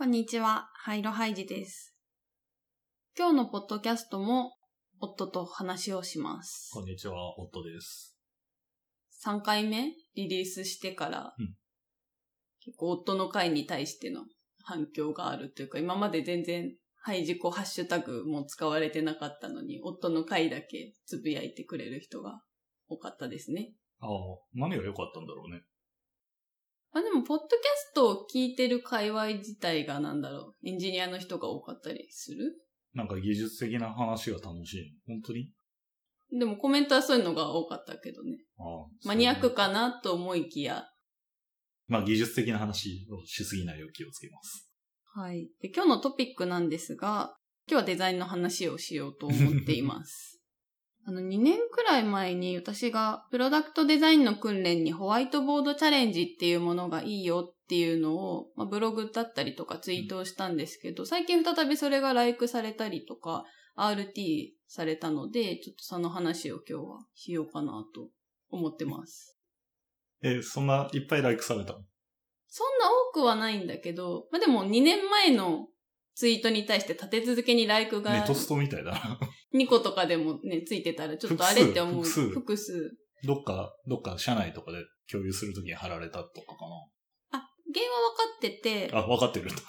こんにちは、ハイロハイジです。今日のポッドキャストも夫と話をします。こんにちは、夫です。3回目？リリースしてから、うん結構夫の回に対しての反響があるというか、今まで全然ハイジコハッシュタグも使われてなかったのに、夫の回だけつぶやいてくれる人が多かったですね。ああ、何が良かったんだろうね。まあでも、ポッドキャストを聞いてる界隈自体がなんだろう、エンジニアの人が多かったりする？なんか技術的な話が楽しい。本当に？でもコメントはそういうのが多かったけどね。ああマニアックかなと思いきや。まあ技術的な話をしすぎないよう気をつけます。はい。で今日のトピックなんですが、今日はデザインの話をしようと思っています。あの、2年くらい前に私がプロダクトデザインの訓練にホワイトボードチャレンジっていうものがいいよっていうのを、まあ、ブログだったりとかツイートをしたんですけど、最近再びそれがライクされたりとか、RT されたので、ちょっとその話を今日はしようかなと思ってます。え、そんないっぱいライクされたの？そんな多くはないんだけど、まあ、でも2年前のツイートに対して立て続けにライクがネトストみたいだな。2個とかでもね、ついてたらちょっとあれって思う。複数複数。どっか、どっか社内とかで共有するときに貼られたとかかあ、原因は分かってて、な。あ、わかってるんだ。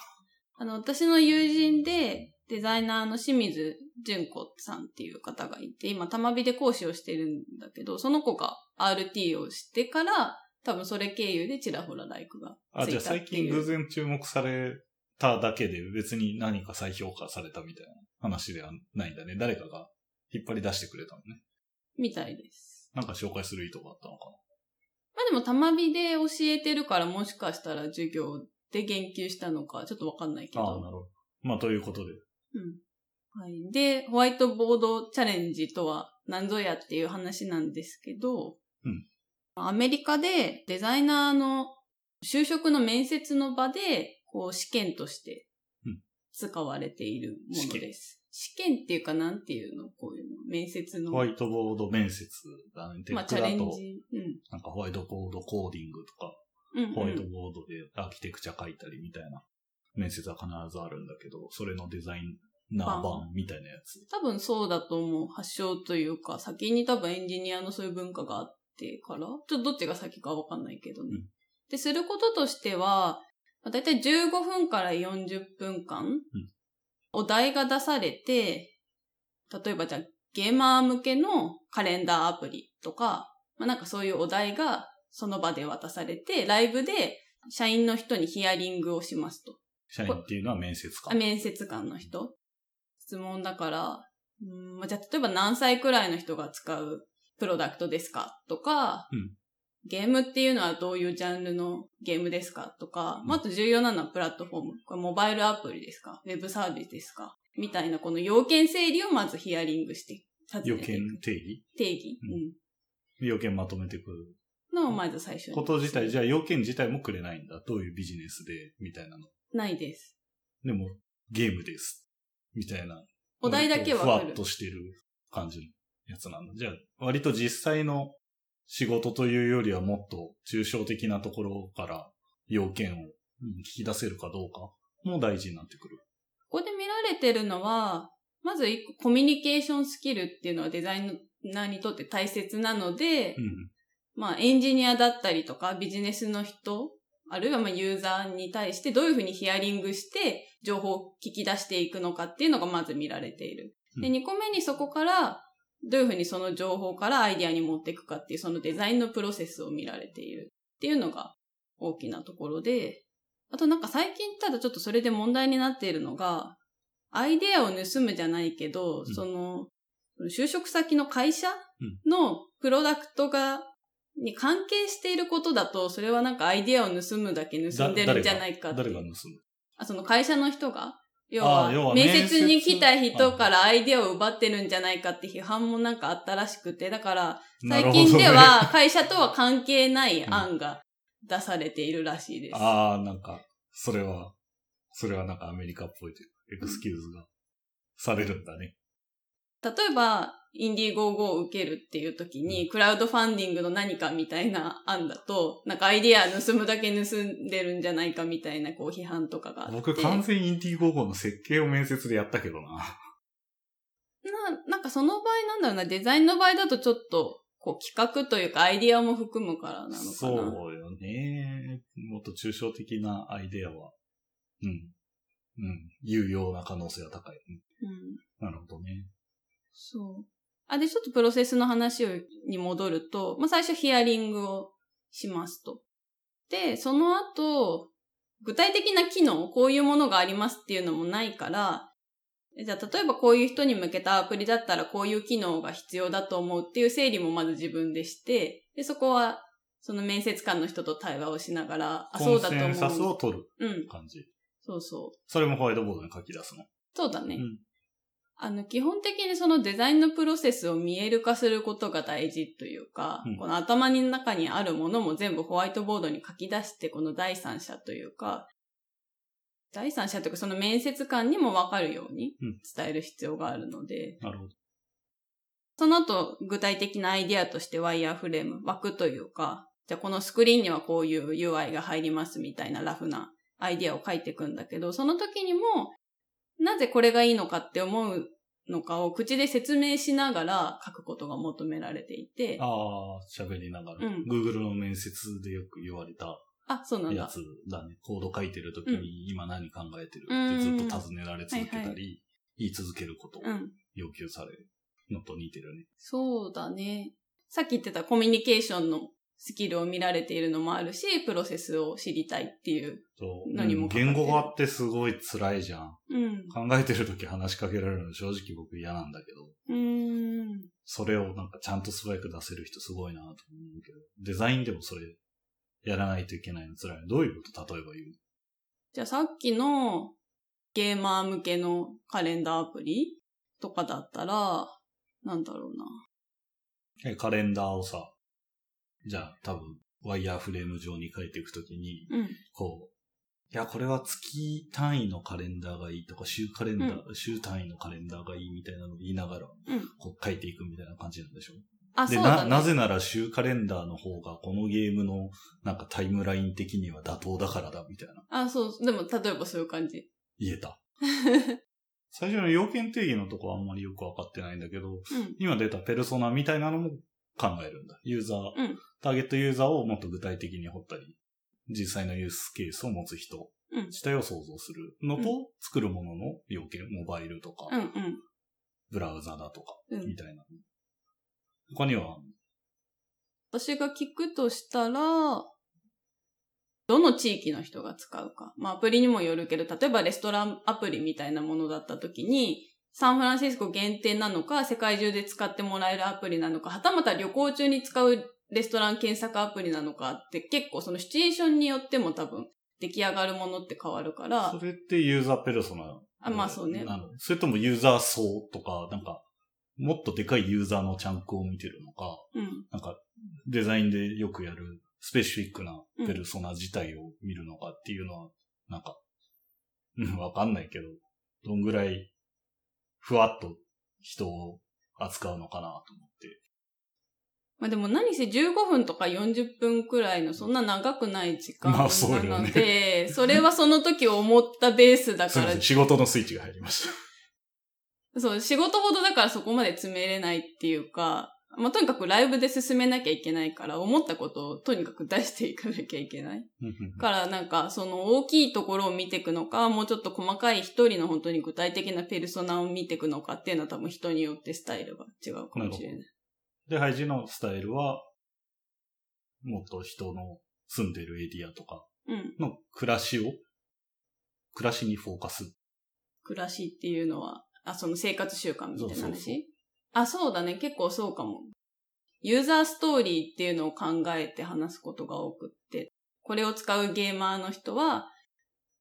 あの、私の友人で、デザイナーの清水純子さんっていう方がいて、今、玉美で講師をしてるんだけど、その子が RT をしてから、多分それ経由でちらほらライクがあ、つじゃあ最いたっていう。近偶然注目されただけで別に何か再評価されたみたいな話ではないんだね。誰かが引っ張り出してくれたのね。みたいです。なんか紹介する意図があったのかな。まあでも、玉美で教えてるから、もしかしたら授業で言及したのか、ちょっとわかんないけど。ああ、なるほど。まあ、ということで。うん。はい。で、ホワイトボードチャレンジとは何ぞやっていう話なんですけど、うん。アメリカでデザイナーの就職の面接の場で、こう試験としてうん使われているものです。試験っていうかなんていうの？こういうの面接の。ホワイトボード面接だね。テまあチャレンジ。うん。なんかホワイトボードコーディングとか、うん、うん。ホワイトボードでアーキテクチャ書いたりみたいな面接は必ずあるんだけど、それのデザイナー版みたいなやつ。多分そうだと思う。発祥というか、先に多分エンジニアのそういう文化があってから、ちょっとどっちが先かわかんないけどね。うんで、することとしては、まあ、だいたい15分から40分間、お題が出されて、例えばじゃあゲーマー向けのカレンダーアプリとか、まあ、なんかそういうお題がその場で渡されて、ライブで社員の人にヒアリングをしますと。社員っていうのは面接あ官。面接官の人質問だから、うんまあじゃあ例えば何歳くらいの人が使うプロダクトですかとか、うんゲームっていうのはどういうジャンルのゲームですかとか、まああと重要なのはプラットフォーム。これモバイルアプリですか？ウェブサービスですか？みたいなこの要件整理をまずヒアリングして、ていく件定義？定義、う要件まとめてくる。うん、のをまず最初に。こと自体、じゃあ要件自体もくれないんだ。どういうビジネスで、みたいなの。ないです。でも、ゲームです。みたいな。お題だけはふわっとしてる感じのやつなんだ。じゃあ、割と実際の仕事というよりはもっと抽象的なところから要件をうん聞き出せるかどうかも大事になってくる。ここで見られてるのは、まずコミュニケーションスキルっていうのはデザイナーにとって大切なので、うん。まあエンジニアだったりとかビジネスの人、あるいはまあユーザーに対してどういうふうにヒアリングして情報を聞き出していくのかっていうのがまず見られている。で、うん2個目にそこからどういうふうにその情報からアイディアに持っていくかっていうそのデザインのプロセスを見られているっていうのが大きなところで、あとなんか最近ただちょっとそれで問題になっているのが、アイデアを盗むじゃないけど、ん。その、就職先の会社のプロダクトが、に関係していることだと、それはなんかアイデアを盗むだけ盗んでるんじゃないかって誰が盗む？あ、その会社の人が要は面面接接に来た人からアイデアを奪ってるんじゃないかって批判もなんかあったらしくて、だから最近では会社とは関係ない案が出されているらしいです。ああ、なんか、それは、それはなんかアメリカっぽいというかエクスキューズがされるんだね。例えば、 Indiegogo を受けるっていう時に、クラウドファンディングの何かみたいな案だと、なんかアイディア盗むだけ盗んでるんじゃないかみたいなこう批判とかがあって。僕完全に Indiegogo の設計を面接でやったけどな。な、なんかその場合なんだろうな、デザインの場合だとちょっと、こう企画というかアイディアも含むからなのかな。そうよね。もっと抽象的なアイデアは、うん。うん。有用な可能性が高い。うんうん。なるほどね。そう。あ、で、ちょっとプロセスの話をに戻ると、まあ、最初ヒアリングをしますと。で、その後、具体的な機能、こういうものがありますっていうのもないから、じゃあ、例えばこういう人に向けたアプリだったらこういう機能が必要だと思うっていう整理もまず自分でして、で、そこは、その面接官の人と対話をしながら、あ、コンそうだと思う。センサスを取るうん、感じ。そうそう。それもホワイトボードに書き出すの。そうだね。うんあの、基本的にそのデザインのプロセスを見える化することが大事というか、うんこの頭の中にあるものも全部ホワイトボードに書き出して、この第三者というか、第三者というかその面接官にもわかるようにうん伝える必要があるので、なるほど。その後、具体的なアイデアとしてワイヤーフレーム、枠というか、じゃあこのスクリーンにはこういう UI が入りますみたいなラフなアイデアを書いていくんだけど、その時にも、なぜこれがいいのかって思うのかを口で説明しながら書くことが求められていて、ああ、喋りながら。うん Google の面接でよく言われたあ、そうなんだ。やつだね。コード書いてる時に今何考えてるうんってずっと尋ねられ続けたはいはり、言い続けることをうん。要求されるのと似てるね。そうだね。さっき言ってたコミュニケーションのスキルを見られているのもあるし、プロセスを知りたいっていう。そう何もかかってる言語化ってすごい辛いじゃん。うん。考えてる時話しかけられるの正直僕嫌なんだけど、うーん。それをなんかちゃんと素早く出せる人すごいなと思うけど、デザインでもそれやらないといけないの辛い。どういうこと？例えば言うじゃあさっきのゲーマー向けのカレンダーアプリとかだったら、なんだろうな。えカレンダーをさ、じゃあ多分ワイヤーフレーム上に書いていくときに、うん。こう、いや、これは月単位のカレンダーがいいとか、週カレンダー、週単位のカレンダーがいいみたいなのを言いながら、うんこう書いていくみたいな感じなんでしょあ、そうだね。なぜなら週カレンダーの方がこのゲームのなんかタイムライン的には妥当だからだみたいな。あ、そう。でも、例えばそういう感じ。言えた。最初の要件定義のとこはあんまりよくわかってないんだけど、うん。今出たペルソナみたいなのも考えるんだ。ユーザー、うんターゲットユーザーをもっと具体的に掘ったり、実際のユースケースを持つ人うん自体を想像するのと、う作るものの要件、モバイルとか、うんうん。ブラウザだとか、うんみたいな。他には、私が聞くとしたら、どの地域の人が使うか。まあアプリにもよるけど、例えばレストランアプリみたいなものだった時に、サンフランシスコ限定なのか、世界中で使ってもらえるアプリなのか、はたまた旅行中に使うレストラン検索アプリなのかって結構そのシチュエーションによっても多分出来上がるものって変わるから。そ、れってユーザーペルソナあまあそうね。なの？それともユーザー層とか、なんか、もっとでかいユーザーのチャンクを見てるのか、うん。なんか、デザインでよくやるスペシフィックなペルソナ自体を見るのかっていうのは、なんか、うん、わかんないけど、どんぐらい、ふわっと人を扱うのかなと思って。まあでも何せ15分とか40分くらいのそんな長くない時間まあそねなので、それはその時思ったベースだから仕事のスイッチが入りました。そう、仕事ほどだからそこまで詰めれないっていうか、まあ、とにかくライブで進めなきゃいけないから、思ったことをとにかく出していかなきゃいけない。から、なんか、その大きいところを見ていくのか、もうちょっと細かい一人の本当に具体的なペルソナを見ていくのかっていうのは多分人によってスタイルが違うかもしれない。で、ハイジのスタイルは、もっと人の住んでるエリアとかうん。の暮らしを、暮らしにフォーカス。暮らしっていうのは、あ、その生活習慣みたいな話？あ、そうだね。結構そうかも。ユーザーストーリーっていうのを考えて話すことが多くって、これを使うゲーマーの人は、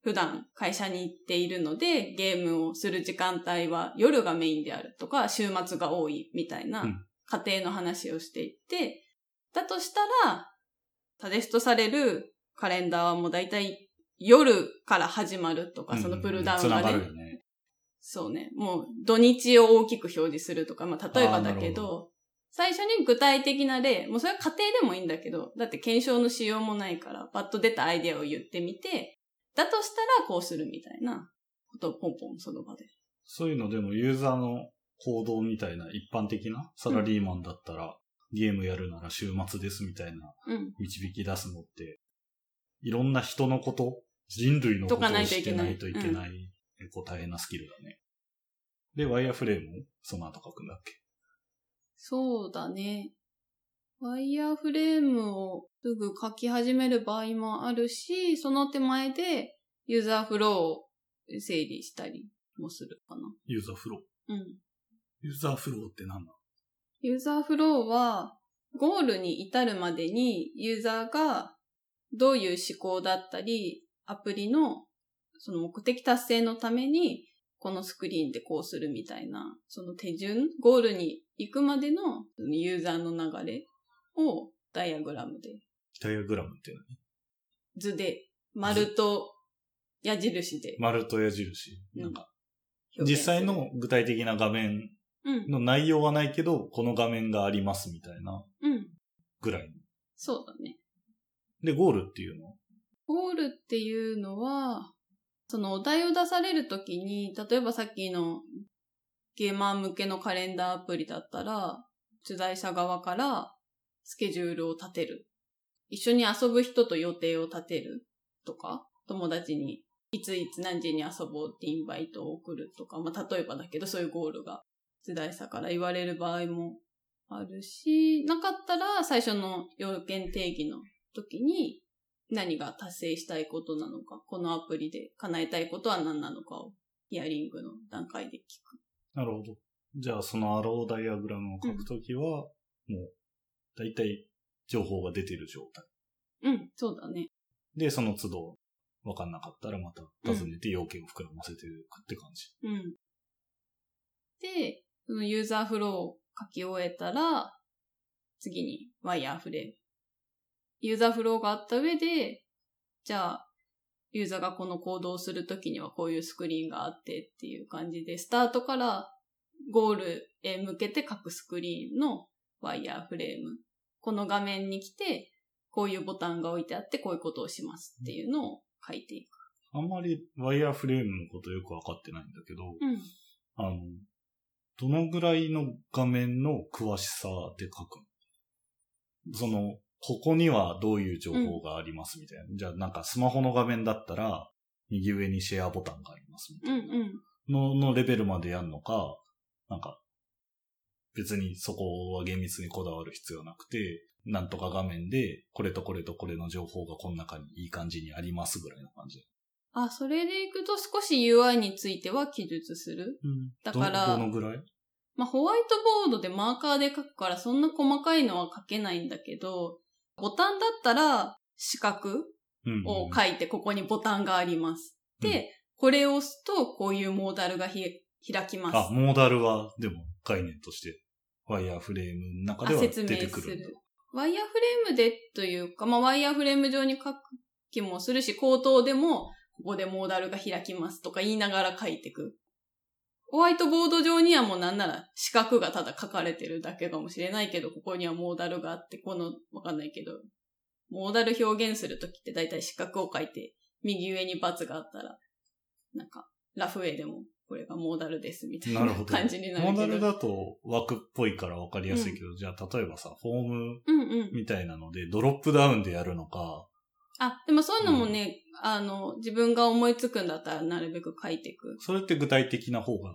普段会社に行っているので、ゲームをする時間帯は夜がメインであるとか、週末が多いみたいなうん家庭の話をしていって、だとしたら、サジェストされるカレンダーはもう大体夜から始まるとか、そのプルダウンつながね、がるよね。そうね。もう土日を大きく表示するとか、まあ例えばだけあーなるほど、最初に具体的な例、もうそれは家庭でもいいんだけど、だって検証のしようもないから、パッと出たアイデアを言ってみて、だとしたらこうするみたいなことをポンポンその場で。そういうのでもユーザーの行動みたいな一般的なサラリーマンだったら、ゲームやるなら週末ですみたいなうん。導き出すのって、いろんな人のこと、人類のことをしてないといけない、結構大変なスキルだね。で、ワイヤーフレームをその後書くんだっけ？そうだね。ワイヤーフレームをすぐ書き始める場合もあるし、その手前でユーザーフローを整理したりもするかな。ユーザーフロー？うん。ユーザーフローって何だ？ユーザーフローは、ゴールに至るまでにユーザーがどういう思考だったり、アプリのその目的達成のために、このスクリーンでこうするみたいな、その手順、ゴールに行くまでのそのユーザーの流れをダイアグラムで、ダイアグラムって図で、丸と矢印で。何丸と矢印。うんなん。か、実際の具体的な画面うん、の内容はないけど、この画面がありますみたいな。うん、ぐらい。そうだね。で、ゴールっていうの？はゴールっていうのは、そのお題を出されるときに、例えばさっきのゲーマー向けのカレンダーアプリだったら、取材者側からスケジュールを立てる。一緒に遊ぶ人と予定を立てるとか、友達にいついつ何時に遊ぼうってインバイトを送るとか、まあ例えばだけどそういうゴールが取材者から言われる場合もあるし、なかったら最初の要件定義の時に何が達成したいことなのか、このアプリで叶えたいことは何なのかをヒアリングの段階で聞く。なるほど。じゃあ、そのアローダイアグラムを書くときは、もう、だいたい情報が出てる状態。うん、そうだね。で、その都度、わかんなかったらまた尋ねて要件を膨らませていくって感じ。うん。で、そのユーザーフローを書き終えたら、次にワイヤーフレーム。ユーザーフローがあった上で、じゃあ、ユーザーがこの行動をするときにはこういうスクリーンがあってっていう感じで、スタートからゴールへ向けて各スクリーンのワイヤーフレーム。この画面に来て、こういうボタンが置いてあって、こういうことをしますっていうのを書いていく。あんまりワイヤーフレームのことよくわかってないんだけど、うん。あの、どのぐらいの画面の詳しさで書くの？その、ここにはどういう情報がありますみたいな。じゃあなんかスマホの画面だったら、右上にシェアボタンがありますみたいな。うんうん。の、のレベルまでやるのか、なんか、別にそこは厳密にこだわる必要なくて、なんとか画面で、これとこれとこれの情報がこの中にいい感じにありますぐらいの感じ。あ、それでいくと少し UI については記述する？だからどどのぐらい？まあ、ホワイトボードでマーカーで書くからそんな細かいのは書けないんだけど、ボタンだったら四角うんを書いてここにボタンがあります。うんで、これを押すとこういうモーダルがひ開きます。あ、モーダルは、でも概念として、ワイヤーフレームの中では出説て明するくるんだ。。ワイヤーフレームでというか、まあ、ワイヤーフレーム上に書く気もするし、口頭でも、ここでモーダルが開きますとか言いながら書いていく。ホワイトボード上にはもうなんなら四角がただ書かれてるだけかもしれないけど、ここにはモーダルがあって、この、わかんないけど、モーダル表現するときってだいたい四角を書いて、右上に×があったら、なんか、ラフウェイでも、これがモーダルですみたいな。感じになる。モーダルだと枠っぽいからわかりやすいけど、じゃあ例えばさ、フォームうんうん。みたいなので、ドロップダウンでやるのか、あ、でもそういうのもね、あの、自分が思いつくんだったらなるべく書いていく。それって具体的な方が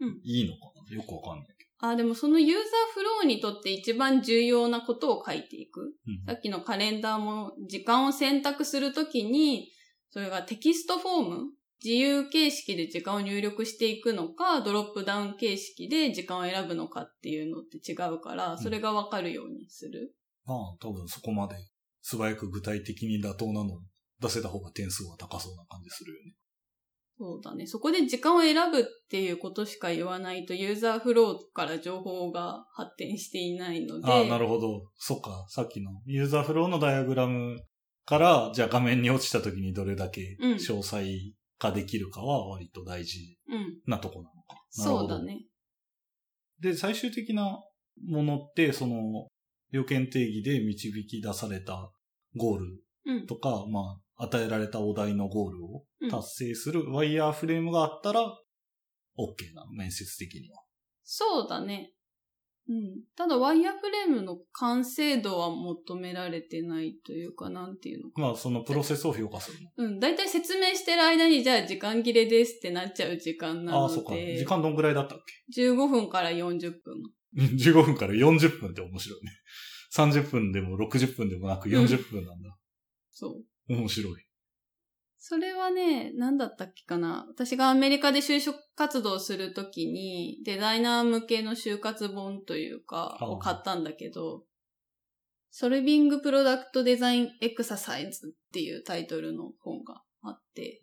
うんいいのかな、よくわかんないけあ、でもそのユーザーフローにとって一番重要なことを書いていく。ど。さっきのカレンダーも時間を選択するときに、それがテキストフォーム自由形式で時間を入力していくのか、ドロップダウン形式で時間を選ぶのかっていうのって違うから、それがわかるようにする。まあ、多分そこまで素早く具体的に妥当なのを出せた方が点数は高そうな感じするよね。そうだね。そこで時間を選ぶっていうことしか言わないと、ユーザーフローから情報が発展していないので。ああ、なるほど。そっか。さっきのユーザーフローのダイアグラムから、じゃあ画面に落ちた時にどれだけうん詳細化できるかは割と大事うん。なとこなのか。なるほどそうだね。で、最終的なものって、その、要件定義で導き出されたゴールうん。とか、まあ、与えられたお題のゴールをうん達成するワイヤーフレームがあったら、OK なの、面接的には。そうだね。うん。ただ、ワイヤーフレームの完成度は求められてないというか、なんていうのか。まあ、そのプロセスを評価するの。うん。だいたい説明してる間に、じゃあ時間切れですってなっちゃう時間なああ、のそうか。で。時間どんぐらいだったっ15分から40分。け ?15 分から40分って面白いね。30分でも60分でもなく40分なんだ。そう。面白い。それはね、何だったっけかな。私がアメリカで就職活動するときに、デザイナー向けの就活本というか、を買ったんだけど、ソルビングプロダクトデザインエクササイズっていうタイトルの本があって、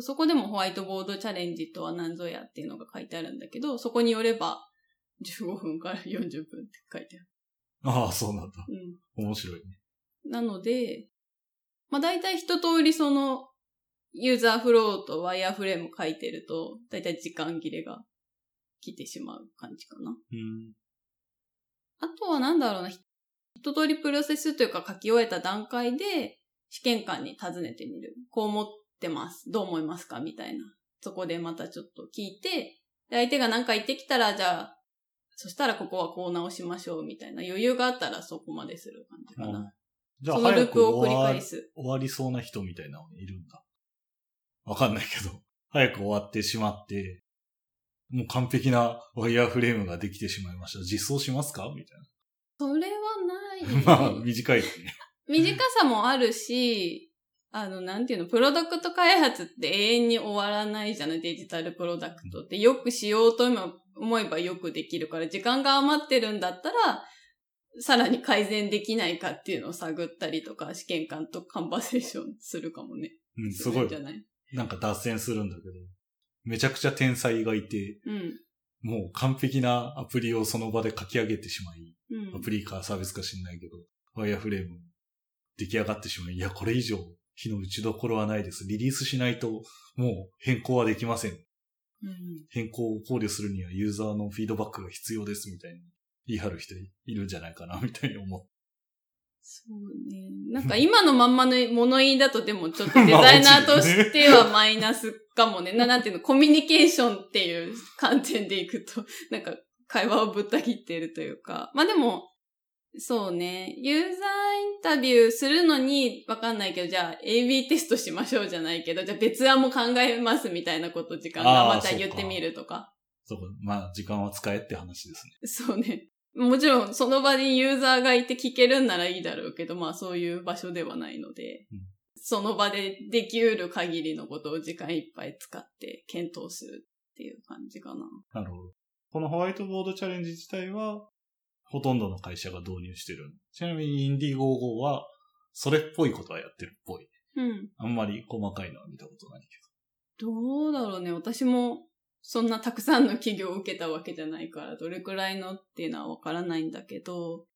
そこでもホワイトボードチャレンジとは何ぞやっていうのが書いてあるんだけど、そこによれば15分から40分って書いてある。ああ、そうなんだ。うん。面白いね。なので、まあ大体一通りその、ユーザーフローとワイヤーフレーム書いてると、大体時間切れが来てしまう感じかな。うん。あとはなんだろうな、ひ一通りプロセスというか書き終えた段階で、試験官に尋ねてみる。こう思ってます。どう思いますか？みたいな。そこでまたちょっと聞いて、で相手が何か言ってきたら、じゃあ、そしたらここはこう直しましょうみたいな余裕があったらそこまでする感じかな。じゃあ、そのル早くープを繰り終わ返す。終わりそうな人みたいなのいるんだ。わかんないけど、早く終わってしまって、もう完璧なワイヤーフレームができてしまいました。実装しますか？みたいそれはない、な。まあ、短いですね。短さもあるし、あの、なんていうの、プロダクト開発って永遠に終わらないじゃない、デジタルプロダクトって。よくしようと思えばよくできるから、時間が余ってるんだったら、さらに改善できないかっていうのを探ったりとか、試験官とカンバセーションするかもね。うん、すごいじ。ゃないなんか脱線するんだけど、めちゃくちゃ天才がいて、うん。もう完璧なアプリをその場で書き上げてしまい、うん。アプリかサービスか知んないけど、ワイヤーフレーム出来上がってしまい、いや、これ以上火の打ちどころはないです。リリースしないともう変更はできません。うん。変更を考慮するにはユーザーのフィードバックが必要ですみたいに言い張る人いるんじゃないかなみたいに思っそうね。なんか今のまんまの物言いだとでもちょっとデザイナーとしてはマイナスかもね。な なんていうの、コミュニケーションっていう観点でいくと、なんか会話をぶった切ってるというか。まあでも、そうね。ユーザーインタビューするのにわかんないけど、じゃあ AB テストしましょうじゃないけど、じゃあ別案も考えますみたいなこと時間がまた言ってみるとか。そうか、まあ時間は使えって話ですね。そうね。もちろん、その場にユーザーがいて聞けるんならいいだろうけど、まあそういう場所ではないので、うんその場でできうる限りのことを時間いっぱい使って検討するっていう感じかな。なるほど。このホワイトボードチャレンジ自体は、ほとんどの会社が導入してる。ちなみにインディゴーゴーは、それっぽいことはやってるっぽい。うん。あんまり細かいのは見たことないけどうだろうね。私もそんなたくさんの企業を受けたわけじゃないから、どれくらいのっていうのはわからないんだけど、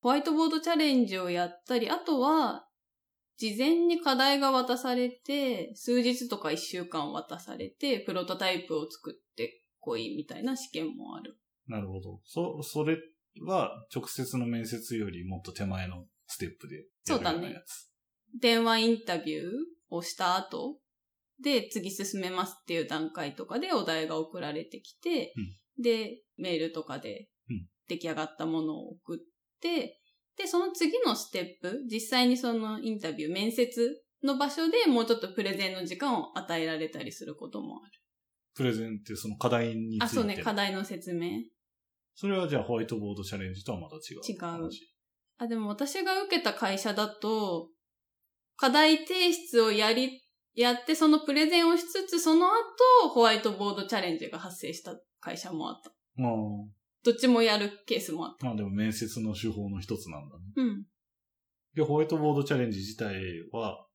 ホワイトボードチャレンジをやったり、あとは、事前に課題が渡されて、数日とか一週間渡されて、プロトタイプを作ってこいみたいな試験もある。ど。なるほど。そ、それは直接の面接よりもっと手前のステップでやるようなやつ。電話インタビューをした後で次進めますっていう段階とかでお題が送られてきて、で、メールとかでうん出来上がったものを送って、で、その次のステップ、実際にそのインタビュー、面接の場所でもうちょっとプレゼンの時間を与えられたりすることもある。プレゼンってその課題について。あ、そうね、課題の説明。それはじゃあホワイトボードチャレンジとはまた違う。違うあ、でも私が受けた会社だと、課題提出をやり、やってそのプレゼンをしつつ、その後、ホワイトボードチャレンジが発生した会社もあった。まあ、どっちもやるケースもあっまあでも面接の手法の一つなんだね。た。うん。で、ホワイトボードチャレンジ自体は、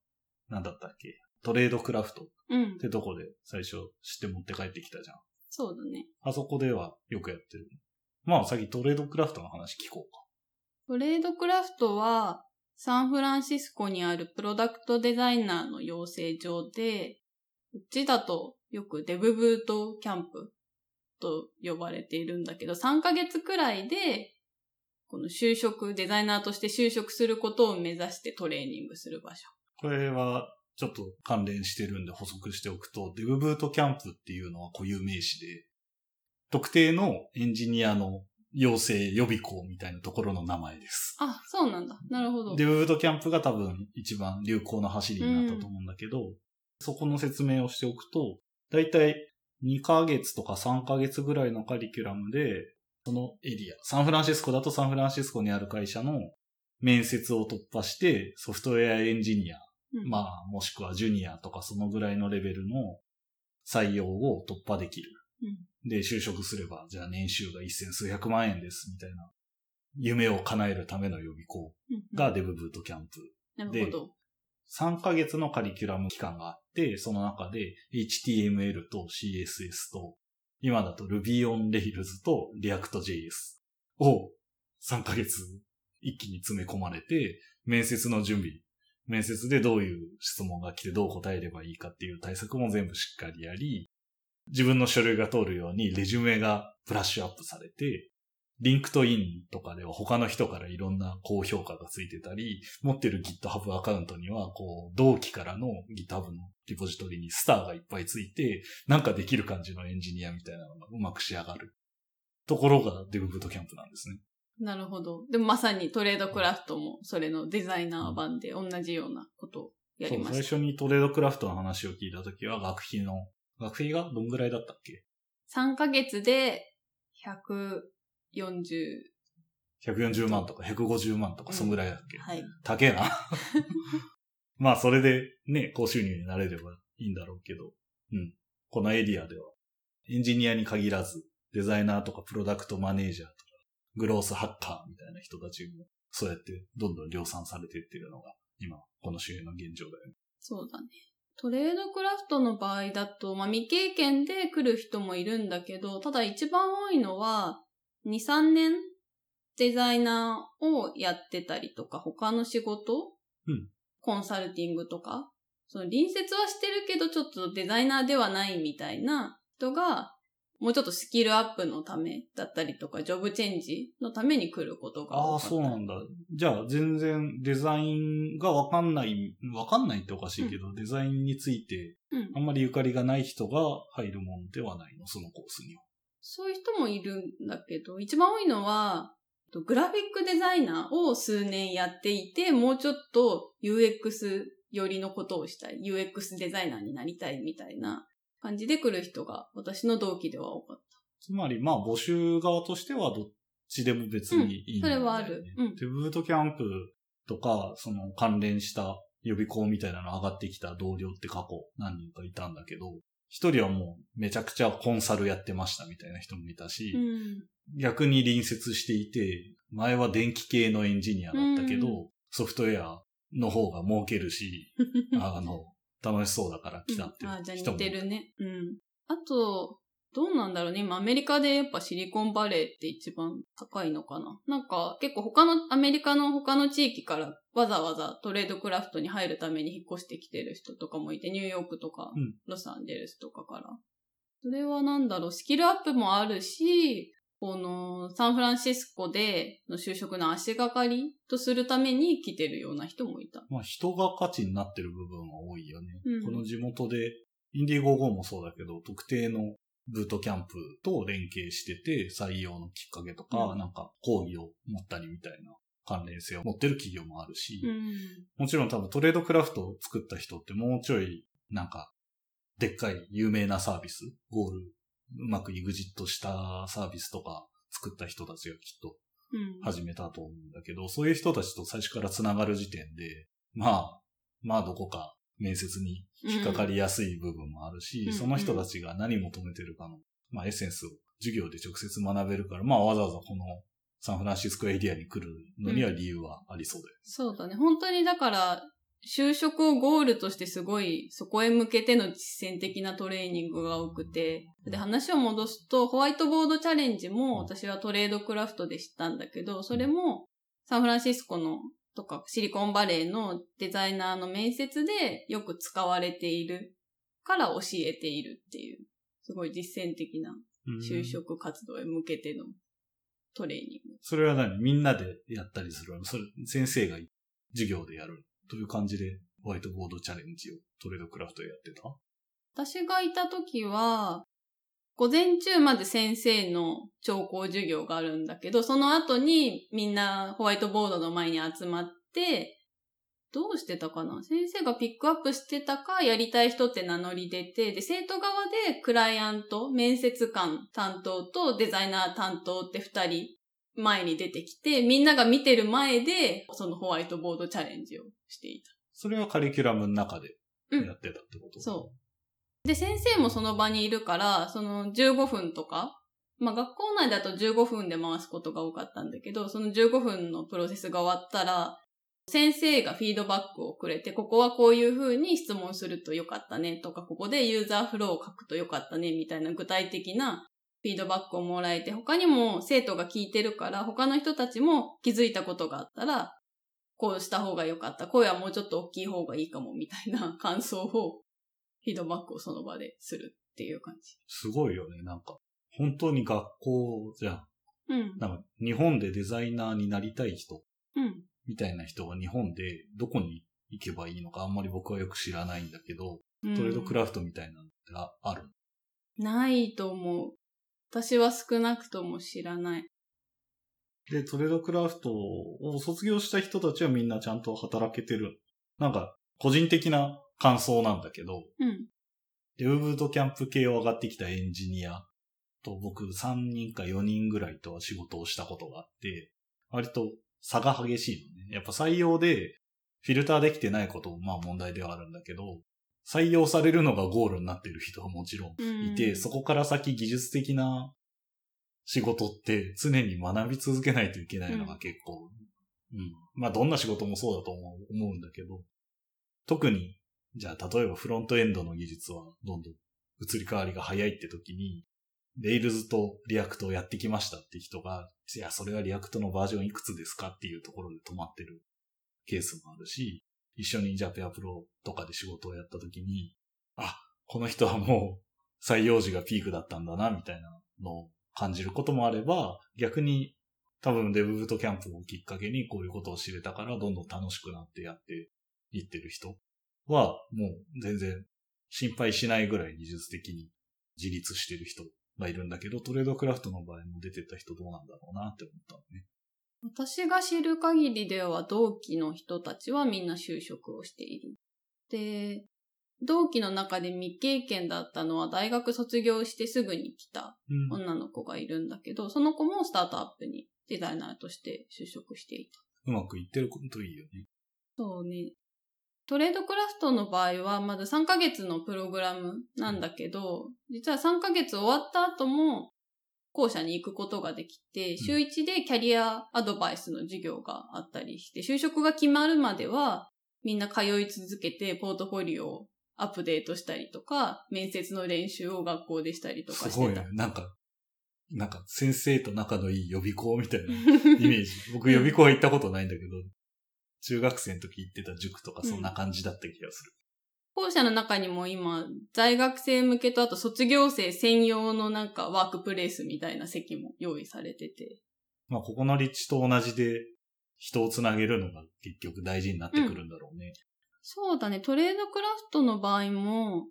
なんだったっけ？トレードクラフトっうん。てとこで最初知って持って帰ってきたじゃん。そうだね。あそこではよくやってる。まあ、先トレードクラフトの話聞こうか。トレードクラフトは、サンフランシスコにあるプロダクトデザイナーの養成所で、うちだとよくデブブートキャンプと呼ばれているんだけど、3ヶ月くらいで、この就職、デザイナーとして就職することを目指してトレーニングする場所。これはちょっと関連してるんで補足しておくと、デブブートキャンプっていうのは固有名詞で、特定のエンジニアの養成予備校みたいなところの名前です。あ、そうなんだ。なるほど。デブブートキャンプが多分一番流行の走りになったと思うんだけど、そこの説明をしておくと、だいたい2ヶ月とか3ヶ月ぐらいのカリキュラムで、そのエリア、サンフランシスコだとサンフランシスコにある会社の面接を突破して、ソフトウェアエンジニア、うんまあ、もしくはジュニアとかそのぐらいのレベルの採用を突破できる。で、就職すれば、じゃあ年収が一千数百万円です、みたいな。夢を叶えるための予備校うんがデブブートキャンプ。なるほど。3ヶ月のカリキュラム期間があって、その中で HTML と CSS と、今だと Ruby on Rails と React.js を3ヶ月一気に詰め込まれて、面接の準備、面接でどういう質問が来てどう答えればいいかっていう対策も全部しっかりやり、自分の書類が通るようにレジュメがブラッシュアップされて、 LinkedIn とかでは他の人からいろんな高評価がついてたり、持ってる GitHub アカウントには、こう、同期からの GitHub のリポジトリにスターがいっぱいついて、なんかできる感じのエンジニアみたいなのがうまく仕上がる。ところがデブブートキャンプなんですね。なるほど。でもまさにトレードクラフトもそれのデザイナー版で同じようなことをやりそう、ました。最初にトレードクラフトの話を聞いたときは、学費の、学費がどんぐらいだったっけ？3ヶ月で140、140万とか150万とか、そんぐらいだっけ、はい。高えな。まあ、それでね、高収入になれればいいんだろうけど、うん。このエリアでは、エンジニアに限らず、デザイナーとかプロダクトマネージャーとか、グロースハッカーみたいな人たちも、そうやってどんどん量産されていってるのが、今、この周辺の現状だよね。そうだね。トレードクラフトの場合だと、まあ、未経験で来る人もいるんだけど、ただ一番多いのは、2、3年デザイナーをやってたりとか、他の仕事、うん。コンサルティングとか、その隣接はしてるけど、ちょっとデザイナーではないみたいな人が、もうちょっとスキルアップのためだったりとか、ジョブチェンジのために来ることがああ。そうなんだ。じゃあ、全然デザインがわかんない、わかんないっておかしいけど、デザインについてうんあんまりゆかりがない人が入るものではないの、そのコースには。そういう人もいるんだけど、一番多いのは、とグラフィックデザイナーを数年やっていて、もうちょっと UX 寄りのことをしたい、UX デザイナーになりたいみたいな感じで来る人が私の同期では多かっつまり、まあ、募集側としてはどっちでも別にいいんだよね、それはあるうんで、ブートキャンプとか、その関連した予備校みたいなの上がってきた同僚って過去何人かいたんだけど、一人はもうめちゃくちゃコンサルやってましたみたいな人もいたし、た。うん。逆に隣接していて、前は電気系のエンジニアだったけど、うんソフトウェアの方が儲けるし、あの、楽しそうだから来たってあ、じゃあいう人も似てるね。うん。あと、どうなんだろうね。今アメリカでやっぱシリコンバレーって一番高いのかな。なんか結構他の、アメリカの他の地域からわざわざトレードクラフトに入るために引っ越してきてる人とかもいて、ニューヨークとかうんロサンゼルスとかから。それはなんだろう、スキルアップもあるし、このサンフランシスコでの就職の足がかりとするために来てるような人もいた。まあ人が価値になってる部分は多いよね。うんこの地元で、インディゴーゴーもそうだけど、特定のブートキャンプと連携してて、採用のきっかけとか、うんなんか講義を持ったりみたいな関連性を持ってる企業もあるし、うん。もちろん多分トレードクラフトを作った人ってもうちょい、なんか、でっかい有名なサービス、ゴール、うまくエグジットしたサービスとか作った人たちがきっとうん。始めたと思うんだけど、そういう人たちと最初から繋がる時点で、まあ、まあどこか面接に引っかかりやすい部分もあるし、うんその人たちが何求めてるかの、まあエッセンスを授業で直接学べるから、まあわざわざこのサンフランシスコエリアに来るのには理由はありそうだよ。そうだね。本当にだから、就職をゴールとしてすごい、そこへ向けての実践的なトレーニングが多くて、で、話を戻すと、ホワイトボードチャレンジも私はトレードクラフトで知ったんだけど、それもサンフランシスコのとかシリコンバレーのデザイナーの面接でよく使われているから教えているっていう、すごい実践的な就職活動へ向けてのトレーニング。それは何？みんなでやったりするの？それ、先生が授業でやるという感じでホワイトボードチャレンジをトレードクラフトでやってた？私がいた時は、午前中まで先生の聴講授業があるんだけど、その後にみんなホワイトボードの前に集まって、どうしてたかな？先生がピックアップしてたか、やりたい人って名乗り出て、で、生徒側でクライアント、面接官担当とデザイナー担当って二人前に出てきて、みんなが見てる前で、そのホワイトボードチャレンジをしていた。それはカリキュラムの中でやってたってこと、うん、そう。で、先生もその場にいるから、その15分とか、まあ学校内だと15分で回すことが多かったんだけど、その15分のプロセスが終わったら、先生がフィードバックをくれて、ここはこういう風に質問するとよかったねとか、ここでユーザーフローを書くとよかったねみたいな具体的なフィードバックをもらえて、他にも生徒が聞いてるから、他の人たちも気づいたことがあったら、こうした方がよかった。声はもうちょっと大きい方がいいかもみたいな 感想を、フィードバックをその場でするっていう感じ。すごいよね、なんか。本当に学校じゃん。うん。なんか、日本でデザイナーになりたい人。うん。みたいな人が日本でどこに行けばいいのかあんまり僕はよく知らないんだけど、トレードクラフトみたいなのってある？ないと思う。私は少なくとも知らない。で、トレードクラフトを卒業した人たちはみんなちゃんと働けてる。なんか、個人的な感想なんだけど、うん。デブブートキャンプ系を上がってきたエンジニアと僕3人か4人ぐらいとは仕事をしたことがあって、割と差が激しいのね。やっぱ採用でフィルターできてないこともまあ問題ではあるんだけど、採用されるのがゴールになってる人はもちろんいて、うん、そこから先技術的な仕事って常に学び続けないといけないのが結構、うん、うん、まあどんな仕事もそうだと思う思うんだけど、特に、じゃあ例えばフロントエンドの技術はどんどん移り変わりが早いって時に、 Rails と React をやってきましたって人が、いや、それは React のバージョンいくつですかっていうところで止まってるケースもあるし、一緒にじゃあペアプロとかで仕事をやった時に、あ、この人はもう採用時がピークだったんだな、みたいなのを感じることもあれば、逆に多分デブブートキャンプをきっかけにこういうことを知れたからどんどん楽しくなってやっていってる人はもう全然心配しないぐらい技術的に自立してる人がいるんだけど、トレードクラフトの場合も出てた人どうなんだろうなって思ったのね。私が知る限りでは同期の人たちはみんな就職をしている。で、同期の中で未経験だったのは大学卒業してすぐに来た女の子がいるんだけど、うん、その子もスタートアップにデザイナーとして就職していた。うまくいってるといいよね。そうね。トレードクラフトの場合はまだ3ヶ月のプログラムなんだけど、実は3ヶ月終わった後も校舎に行くことができて、週1でキャリアアドバイスの授業があったりして、就職が決まるまではみんな通い続けてポートフォリオをアップデートしたりとか、面接の練習を学校でしたりとかしてた。すごいね。なんか、なんか先生と仲のいい予備校みたいな イメージ。僕予備校は行ったことないんだけど、中学生の時行ってた塾とかそんな感じだった気がする。校舎の中にも今、在学生向けとあと卒業生専用のなんかワークプレイスみたいな席も用意されてて。まあ、ここの立地と同じで人をつなげるのが結局大事になってくるんだろうね。うん、そうだね。 Tradecraft の場合も、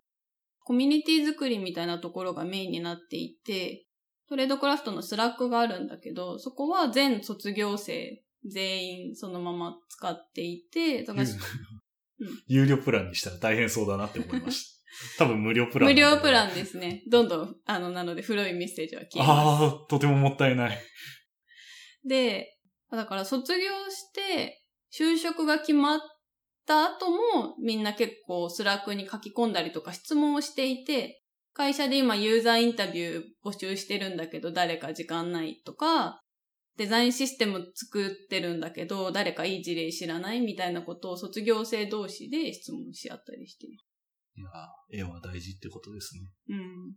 コミュニティ作りみたいなところがメインになっていて、 Tradecraft の Slack があるんだけど、そこは全卒業生全員そのまま使っていて、だから、有料プランにしたら大変そうだなって思いました。多分無料プラン。無料プランですね。どんどん、あの、なので古いメッセージは消えます。ああ、とてももったいない。で、だから卒業して、就職が決まった後も、みんな結構 Slack に書き込んだりとか質問をしていて、会社で今ユーザーインタビュー募集してるんだけど誰か時間ないとか、デザインシステム作ってるんだけど、誰かいい事例知らないみたいなことを卒業生同士で質問し合ったりしていいや、絵は大事ってことですね。うん。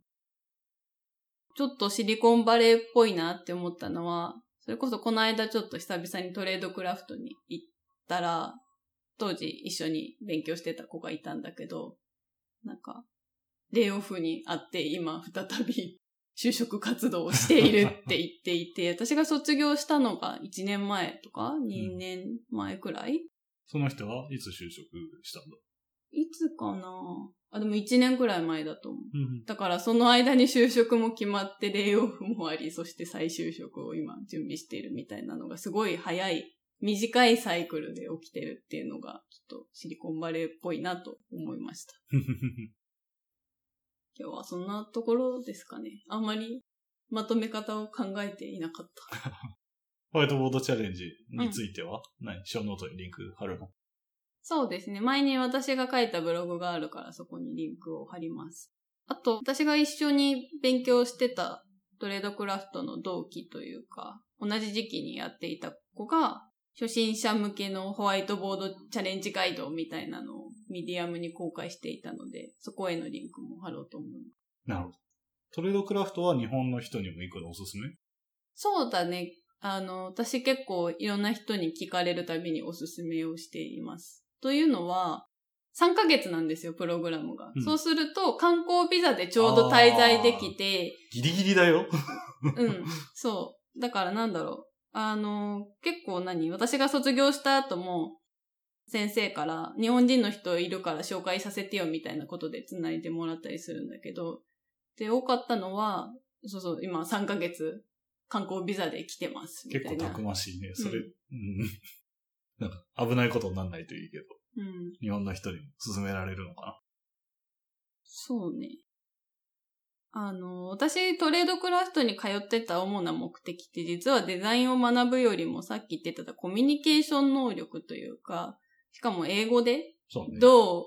ちょっとシリコンバレーっぽいなって思ったのは、それこそこの間ちょっと久々にトレードクラフトに行ったら、当時一緒に勉強してた子がいたんだけど、なんか、レイオフにあって、今再び就職活動をしているって言っていて、私が卒業したのが1年前とか2年前くらい、その人はいつ就職したんだ？いつかなあ、でも1年くらい前だと思う。うん。だからその間に就職も決まって、レイオフもあり、そして再就職を今準備しているみたいなのがすごい早い、短いサイクルで起きてるっていうのが、ちょっとシリコンバレーっぽいなと思いました。今日はそんなところですかね。あんまりまとめ方を考えていなかった。ホワイトボードチャレンジについては、何？ショーノートにリンク貼るの？そうですね。前に私が書いたブログがあるからそこにリンクを貼ります。あと、私が一緒に勉強してた Tradecraft の同期というか、同じ時期にやっていた子が、初心者向けのホワイトボードチャレンジガイドみたいなのをミディアムに公開していたので、そこへのリンクも貼ろうと思います。なるほど。トレードクラフトは日本の人にも行くのおすすめ？そうだね。あの、私結構いろんな人に聞かれるたびにおすすめをしています。というのは、3ヶ月なんですよ、プログラムが。うんそうすると、観光ビザでちょうど滞在できて、ギリギリだよ。うん、そう。だからなんだろう。あの、結構何？私が卒業した後も、先生から、日本人の人いるから紹介させてよみたいなことで繋いでもらったりするんだけど、で、多かったのは、そうそう、今3ヶ月観光ビザで来てます。みたいな。結構たくましいね。それ、ううんん。なんか、危ないことになんないといいけど、うん。日本の人にも勧められるのかそうね。あの、私トレードクラフトに通ってた主な目的って実はデザインを学ぶよりもさっき言ってたコミュニケーション能力というか、しかも英語で？どう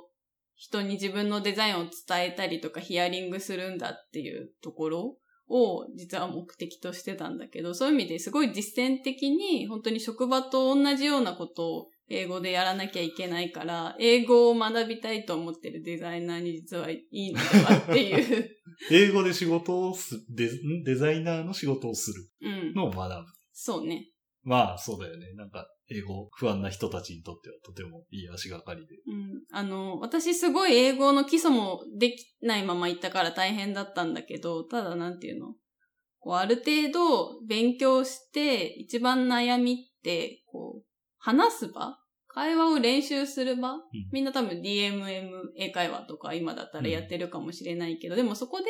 人に自分のデザインを伝えたりとかヒアリングするんだっていうところを実は目的としてたんだけど、そういう意味ですごい実践的に本当に職場と同じようなことを英語でやらなきゃいけないから、英語を学びたいと思ってるデザイナーに実はいいのではっていう。英語で仕事をす、デんデザイナーの仕事をするうん。のを学ぶ。そうね。まあ、そうだよね。なんか、英語不安な人たちにとってはとてもいい足がかりで。うん。あの、私すごい英語の基礎もできないまま行ったから大変だったんだけど、ただなんていうの？こう、ある程度勉強して、一番悩みって、こう、話す場？会話を練習する場、みんな多分 DMM 英会話とか今だったらやってるかもしれないけど、でもそこで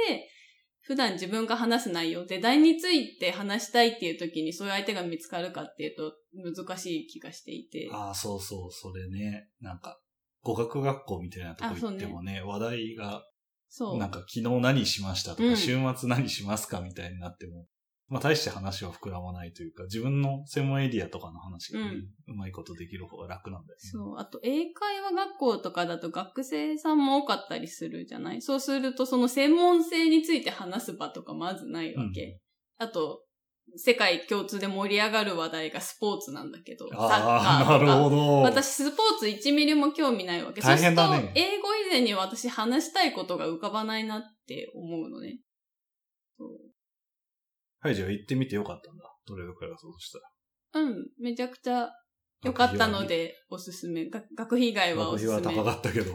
普段自分が話す内容、デザインについて話したいっていう時にそういう相手が見つかるかっていうと難しい気がしていて。ああ、そうそう、それね。なんか、語学学校みたいなとこ行ってもね、話題が、そう。なんか昨日何しましたとか、うん週末何しますかみたいになっても、まあ大して話は膨らまないというか、自分の専門エリアとかの話がね、うまいことできる方が楽なんだよね。そう。あと、英会話学校とかだと学生さんも多かったりするじゃない？そうすると、その専門性について話す場とかまずないわけ。あと、世界共通で盛り上がる話題がスポーツなんだけど、サッカああ、ーとか。なるほど。私、スポーツ1ミリも興味ないわけ。大変だねそうすると、英語以前に私話したいことが浮かばないなって思うのね。そうはい、じゃあ行ってみてよかったんだ。トレードクラスとしたら。うん、めちゃくちゃ良かったので、おすすめ。が学費以外はお学すすめ。費は高かったけど、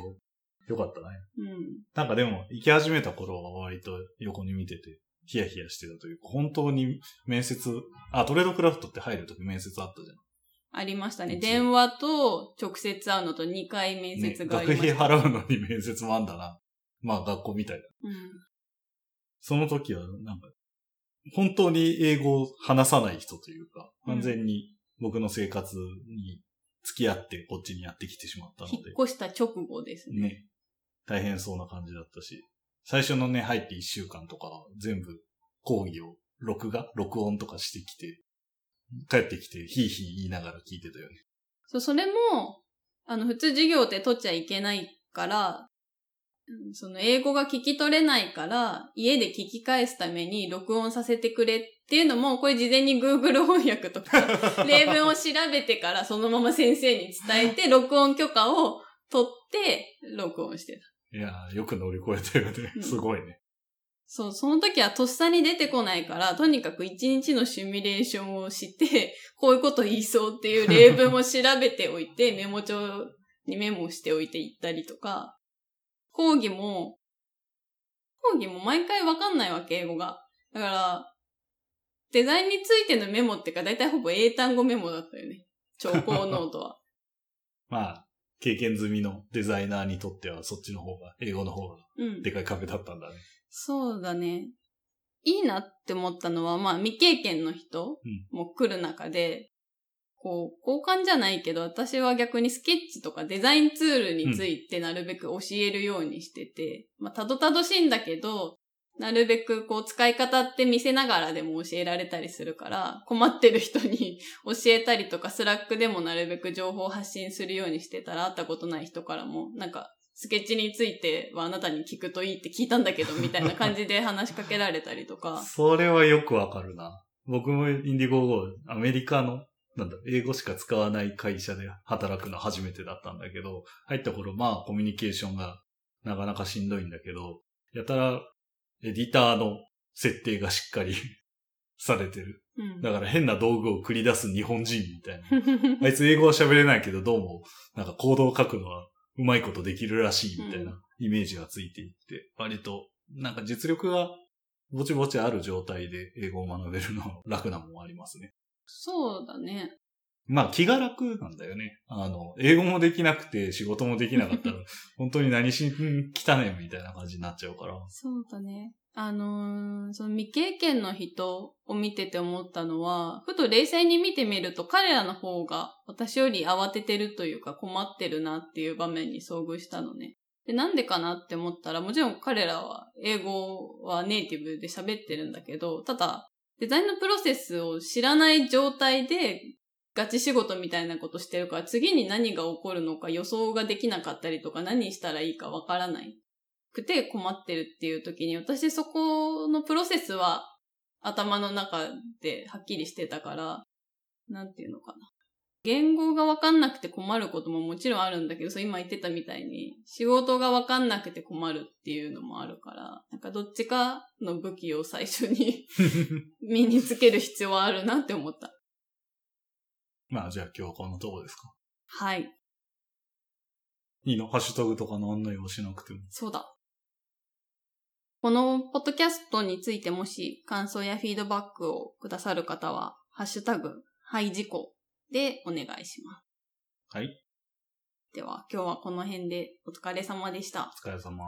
よかったね。うん。なんかでも、行き始めた頃は割と横に見てて、ヒヤヒヤしてたというか、本当に面接、あ、トレードクラフトって入るとき面接あったじゃん。ありましたね。電話と直接会うのと2回面ね接があり学ました。費払うのに面接もあんだな。まあ学校みたいだ。うん。その時は、なんか、本当に英語を話さない人というか、うん完全に僕の生活に付き合ってこっちにやってきてしまったので引っ、越した直後ですね。ね、大変そうな感じだったし、最初のね、入って一週間とかは全部講義を録画録音とかしてきて、帰ってきてヒーヒー言いながら聞いてたよね。そう、それも、あの、普通授業って取っちゃいけないから、うんその英語が聞き取れないから、家で聞き返すために録音させてくれっていうのも、これ事前に Google 翻訳とか、例文を調べてからそのまま先生に伝えて、録音許可を取って、録音してた。いやー、よく乗り越えたよねう。んすごいね。そう、その時はとっさに出てこないから、とにかく一日のシミュレーションをして、こういうこと言いそうっていう例文を調べておいて、メモ帳にメモしておいて行ったりとか、講義も、講義も毎回わかんないわけ、英語が。だから、デザインについてのメモってか、だいたいほぼ英単語メモだったよね。聴講ノートは。まあ、経験済みのデザイナーにとってはそっちの方が、英語の方がうん。でかい壁だったんだね。そうだね。いいなって思ったのは、まあ未経験の人も来る中で、こう、交換じゃないけど、私は逆にスケッチとかデザインツールについてなるべく教えるようにしてて、まあたどたどしいんだけど、なるべくこう使い方って見せながらでも教えられたりするから、困ってる人に教えたりとか、 Slack でもなるべく情報を発信するようにしてたら、会ったことない人からも、なんか、スケッチについてはあなたに聞くといいって聞いたんだけど、みたいな感じで話しかけられたりとか。それはよくわかるな。僕も Indiegogo、アメリカの、なんだ、英語しか使わない会社で働くの初めてだったんだけど、入った頃、まあ、コミュニケーションがなかなかしんどいんだけど、やたら、エディターの設定がしっかり されてる。うん。だから変な道具を繰り出す日本人みたいな。あいつ英語は喋れないけど、どうも、なんかコードを書くのはうまいことできるらしいみたいなイメージがついていって、割と、なんか実力がぼちぼちある状態で英語を学べるのは楽なもんありますね。そうだね。まあ気が楽なんだよね。あの、英語もできなくて仕事もできなかったら、本当に何しに来たねんみたいな感じになっちゃうから。そうだね。あのーその未経験の人を見てて思ったのは、ふと冷静に見てみると彼らの方が私より慌ててるというか困ってるなっていう場面に遭遇したのね。で、なんでかなって思ったら、もちろん彼らは英語はネイティブで喋ってるんだけど、ただ、デザインのプロセスを知らない状態でガチ仕事みたいなことしてるから、次に何が起こるのか予想ができなかったりとか、何したらいいかわからないくて困ってるっていう時に、私そこのプロセスは頭の中ではっきりしてたから、なんていうのかな。言語がわかんなくて困ることももちろんあるんだけど、そう今言ってたみたいに、仕事がわかんなくて困るっていうのもあるから、なんかどっちかの武器を最初に 身につける必要はあるなって思った。まあじゃあ今日はこのとこですか？はい。いいの？ハッシュタグとかの案内をしなくても。そうだ。このポッドキャストについてもし感想やフィードバックをくださる方は、ハッシュタグ、はい事故でお願いします。はい。では、今日はこの辺でお疲れ様でした。お疲れ様。